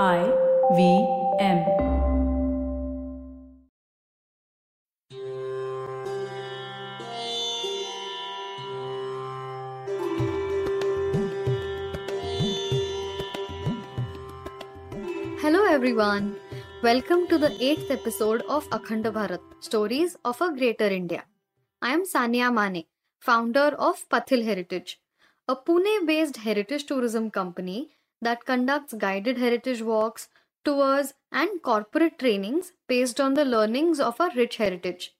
I V M. Hello everyone. Welcome to the 8th episode of Akhanda Bharat Stories of a Greater India. I am Sania Mane, founder of Pathil Heritage, a Pune based heritage tourism company that conducts guided heritage walks, tours, and corporate trainings based on the learnings of our rich heritage.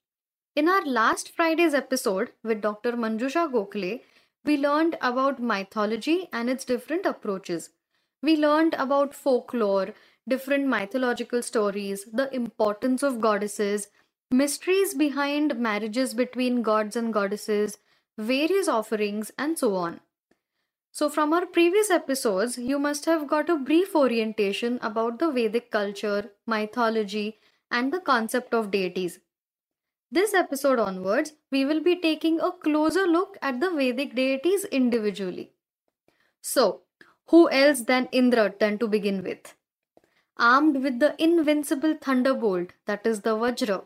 In our last Friday's episode with Dr. Manjusha Gokhale, we learned about mythology and its different approaches. We learned about folklore, different mythological stories, the importance of goddesses, mysteries behind marriages between gods and goddesses, various offerings, and so on. So, from our previous episodes, you must have got a brief orientation about the Vedic culture, mythology, and the concept of deities. This episode onwards, we will be taking a closer look at the Vedic deities individually. So, who else than Indra then to begin with? Armed with the invincible thunderbolt that is the Vajra,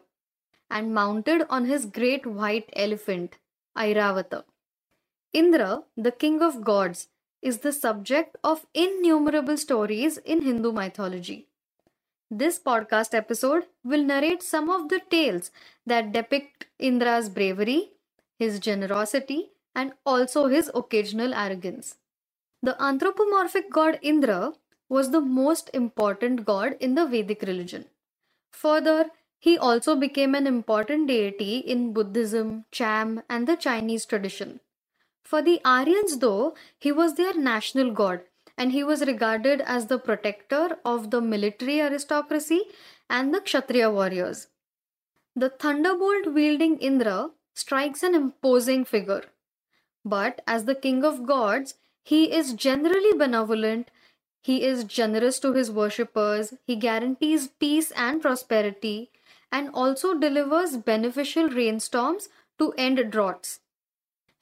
and mounted on his great white elephant, Airavata. Indra, the king of gods, is the subject of innumerable stories in Hindu mythology. This podcast episode will narrate some of the tales that depict Indra's bravery, his generosity, and also his occasional arrogance. The anthropomorphic god Indra was the most important god in the Vedic religion. Further, he also became an important deity in Buddhism, Jain, and the Chinese tradition. For the Aryans, though, he was their national god and he was regarded as the protector of the military aristocracy and the Kshatriya warriors. The thunderbolt wielding Indra strikes an imposing figure. But as the king of gods, he is generally benevolent, he is generous to his worshippers, he guarantees peace and prosperity, and also delivers beneficial rainstorms to end droughts.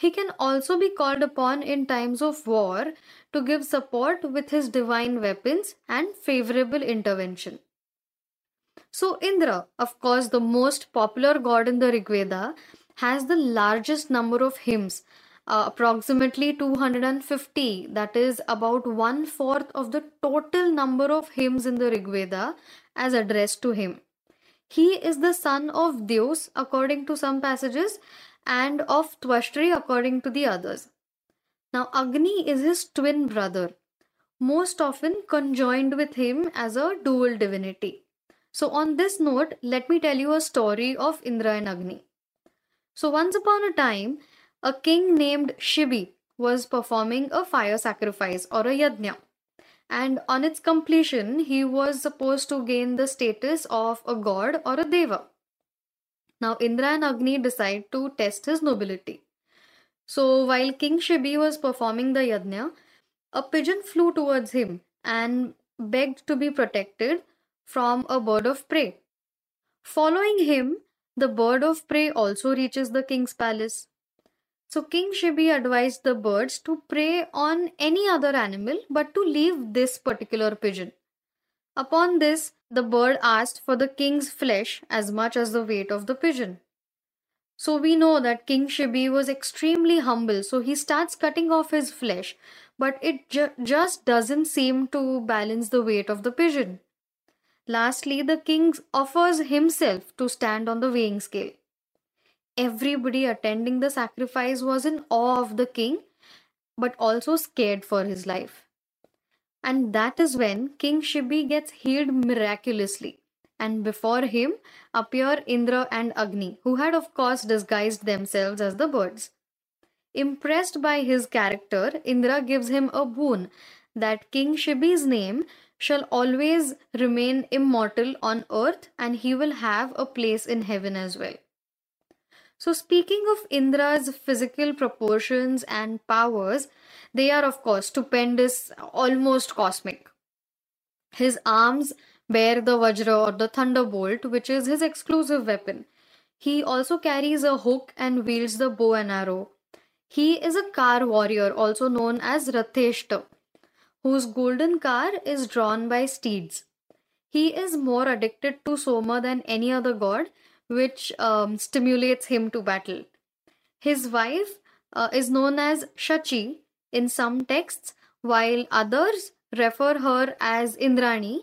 He can also be called upon in times of war to give support with his divine weapons and favorable intervention. So, Indra, of course, the most popular god in the Rig Veda, has the largest number of hymns, uh, approximately 250, that is about one fourth of the total number of hymns in the Rig Veda as addressed to him. He is the son of Dyaus, according to some passages, and of Twashtri according to the others. Now, Agni is his twin brother, most often conjoined with him as a dual divinity. So, on this note, let me tell you a story of Indra and Agni. So, once upon a time, a king named Shibi was performing a fire sacrifice or a yajna. And on its completion, he was supposed to gain the status of a god or a deva. Now Indra and Agni decide to test his nobility. So while King Shibi was performing the yajna, a pigeon flew towards him and begged to be protected from a bird of prey. Following him, the bird of prey also reaches the king's palace. So King Shibi advised the birds to prey on any other animal but to leave this particular pigeon. Upon this, the bird asked for the king's flesh as much as the weight of the pigeon. So we know that King Shibi was extremely humble, so he starts cutting off his flesh, but it ju- just doesn't seem to balance the weight of the pigeon. Lastly, the king offers himself to stand on the weighing scale. Everybody attending the sacrifice was in awe of the king, but also scared for his life. And that is when King Shibi gets healed miraculously. And before him appear Indra and Agni, who had, of course, disguised themselves as the birds. Impressed by his character, Indra gives him a boon that King Shibi's name shall always remain immortal on earth and he will have a place in heaven as well. So, speaking of Indra's physical proportions and powers, they are, of course, stupendous, almost cosmic. His arms bear the Vajra or the Thunderbolt, which is his exclusive weapon. He also carries a hook and wields the bow and arrow. He is a car warrior, also known as Ratheshta, whose golden car is drawn by steeds. He is more addicted to Soma than any other god, which um, stimulates him to battle. His wife uh, is known as Shachi in some texts, while others refer her as Indrani,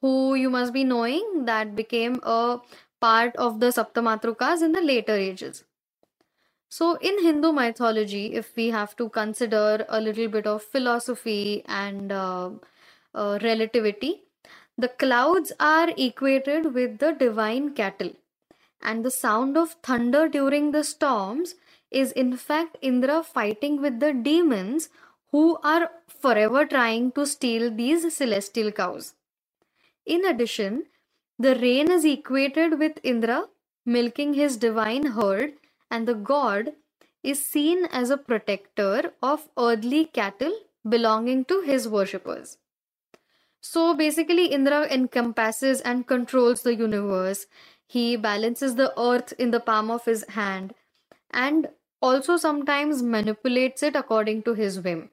who you must be knowing that became a part of the Saptamatrukas in the later ages. So, in Hindu mythology, if we have to consider a little bit of philosophy and uh, uh, relativity, the clouds are equated with the divine cattle, and the sound of thunder during the storms is in fact Indra fighting with the demons who are forever trying to steal these celestial cows. In addition, the rain is equated with Indra milking his divine herd, and the god is seen as a protector of earthly cattle belonging to his worshippers. So basically, Indra encompasses and controls the universe. He balances the earth in the palm of his hand and also sometimes manipulates it according to his whim.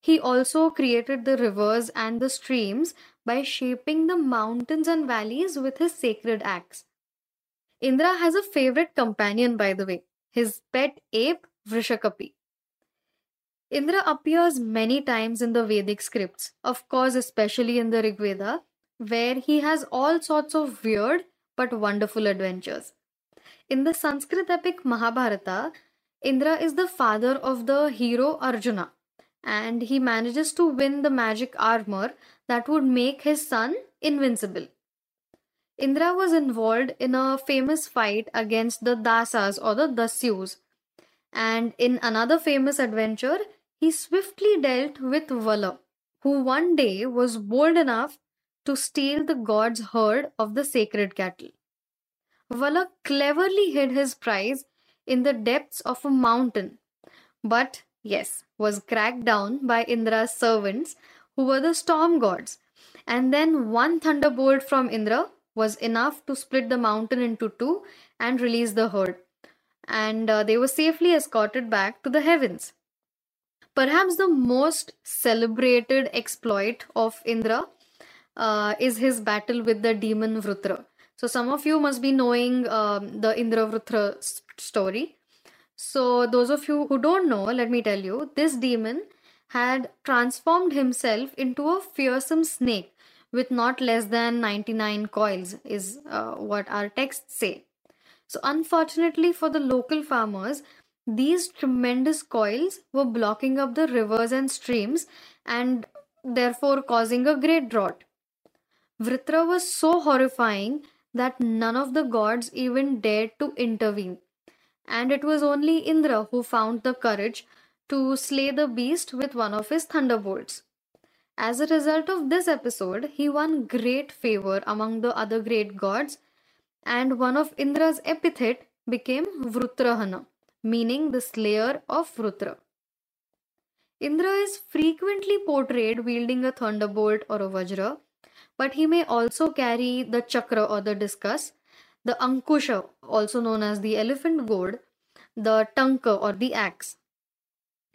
He also created the rivers and the streams by shaping the mountains and valleys with his sacred axe. Indra has a favorite companion, by the way, his pet ape Vrishakapi. Indra appears many times in the Vedic scripts, of course, especially in the Rig Veda, where he has all sorts of weird but wonderful adventures. In the Sanskrit epic Mahabharata, Indra is the father of the hero Arjuna, and he manages to win the magic armor that would make his son invincible. Indra was involved in a famous fight against the Dasas or the Dasyus, and in another famous adventure, he swiftly dealt with Vala, who one day was bold enough to steal the god's herd of the sacred cattle. Vala cleverly hid his prize in the depths of a mountain, but yes, was cracked down by Indra's servants, who were the storm gods. And then one thunderbolt from Indra was enough to split the mountain into two and release the herd. And uh, they were safely escorted back to the heavens. Perhaps the most celebrated exploit of Indra uh, is his battle with the demon Vrutra. So, some of you must be knowing um, the Indra Vrutra story. So, those of you who don't know, let me tell you this demon had transformed himself into a fearsome snake with not less than 99 coils, is uh, what our texts say. So, unfortunately for the local farmers, these tremendous coils were blocking up the rivers and streams and therefore causing a great drought. Vritra was so horrifying that none of the gods even dared to intervene, and it was only Indra who found the courage to slay the beast with one of his thunderbolts. As a result of this episode, he won great favor among the other great gods, and one of Indra's epithet became Vrutrahana meaning the slayer of Vrutra. Indra is frequently portrayed wielding a thunderbolt or a vajra, but he may also carry the chakra or the discus, the ankusha, also known as the elephant goad, the tanka or the axe.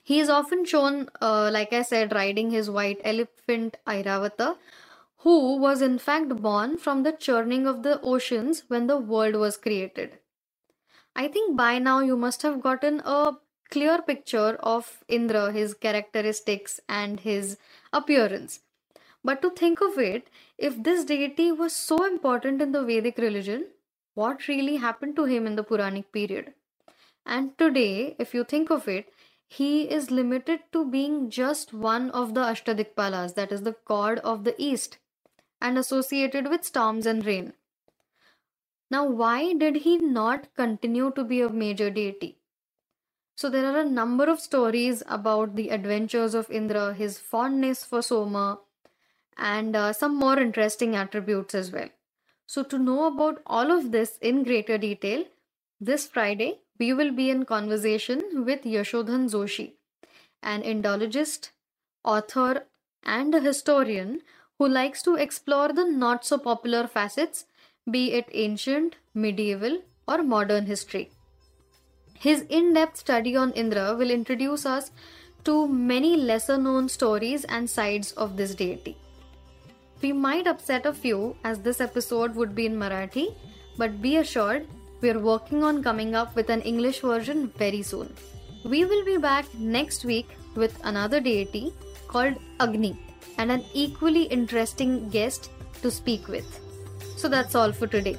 He is often shown, uh, like I said, riding his white elephant Airavata, who was in fact born from the churning of the oceans when the world was created. I think by now you must have gotten a clear picture of Indra, his characteristics, and his appearance. But to think of it, if this deity was so important in the Vedic religion, what really happened to him in the Puranic period? And today, if you think of it, he is limited to being just one of the Ashtadikpalas, that is the god of the east, and associated with storms and rain. Now, why did he not continue to be a major deity? So, there are a number of stories about the adventures of Indra, his fondness for Soma, and uh, some more interesting attributes as well. So, to know about all of this in greater detail, this Friday we will be in conversation with Yashodhan Joshi, an Indologist, author, and a historian who likes to explore the not so popular facets be it ancient, medieval, or modern history. His in depth study on Indra will introduce us to many lesser known stories and sides of this deity. We might upset a few as this episode would be in Marathi, but be assured we are working on coming up with an English version very soon. We will be back next week with another deity called Agni and an equally interesting guest to speak with. So that's all for today.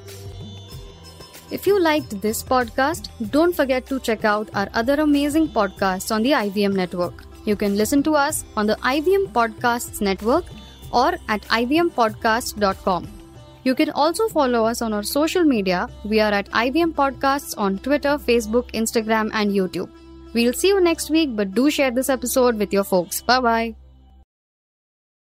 If you liked this podcast, don't forget to check out our other amazing podcasts on the IVM network. You can listen to us on the IVM Podcasts network or at ivmpodcast.com. You can also follow us on our social media. We are at IVM Podcasts on Twitter, Facebook, Instagram, and YouTube. We'll see you next week, but do share this episode with your folks. Bye bye.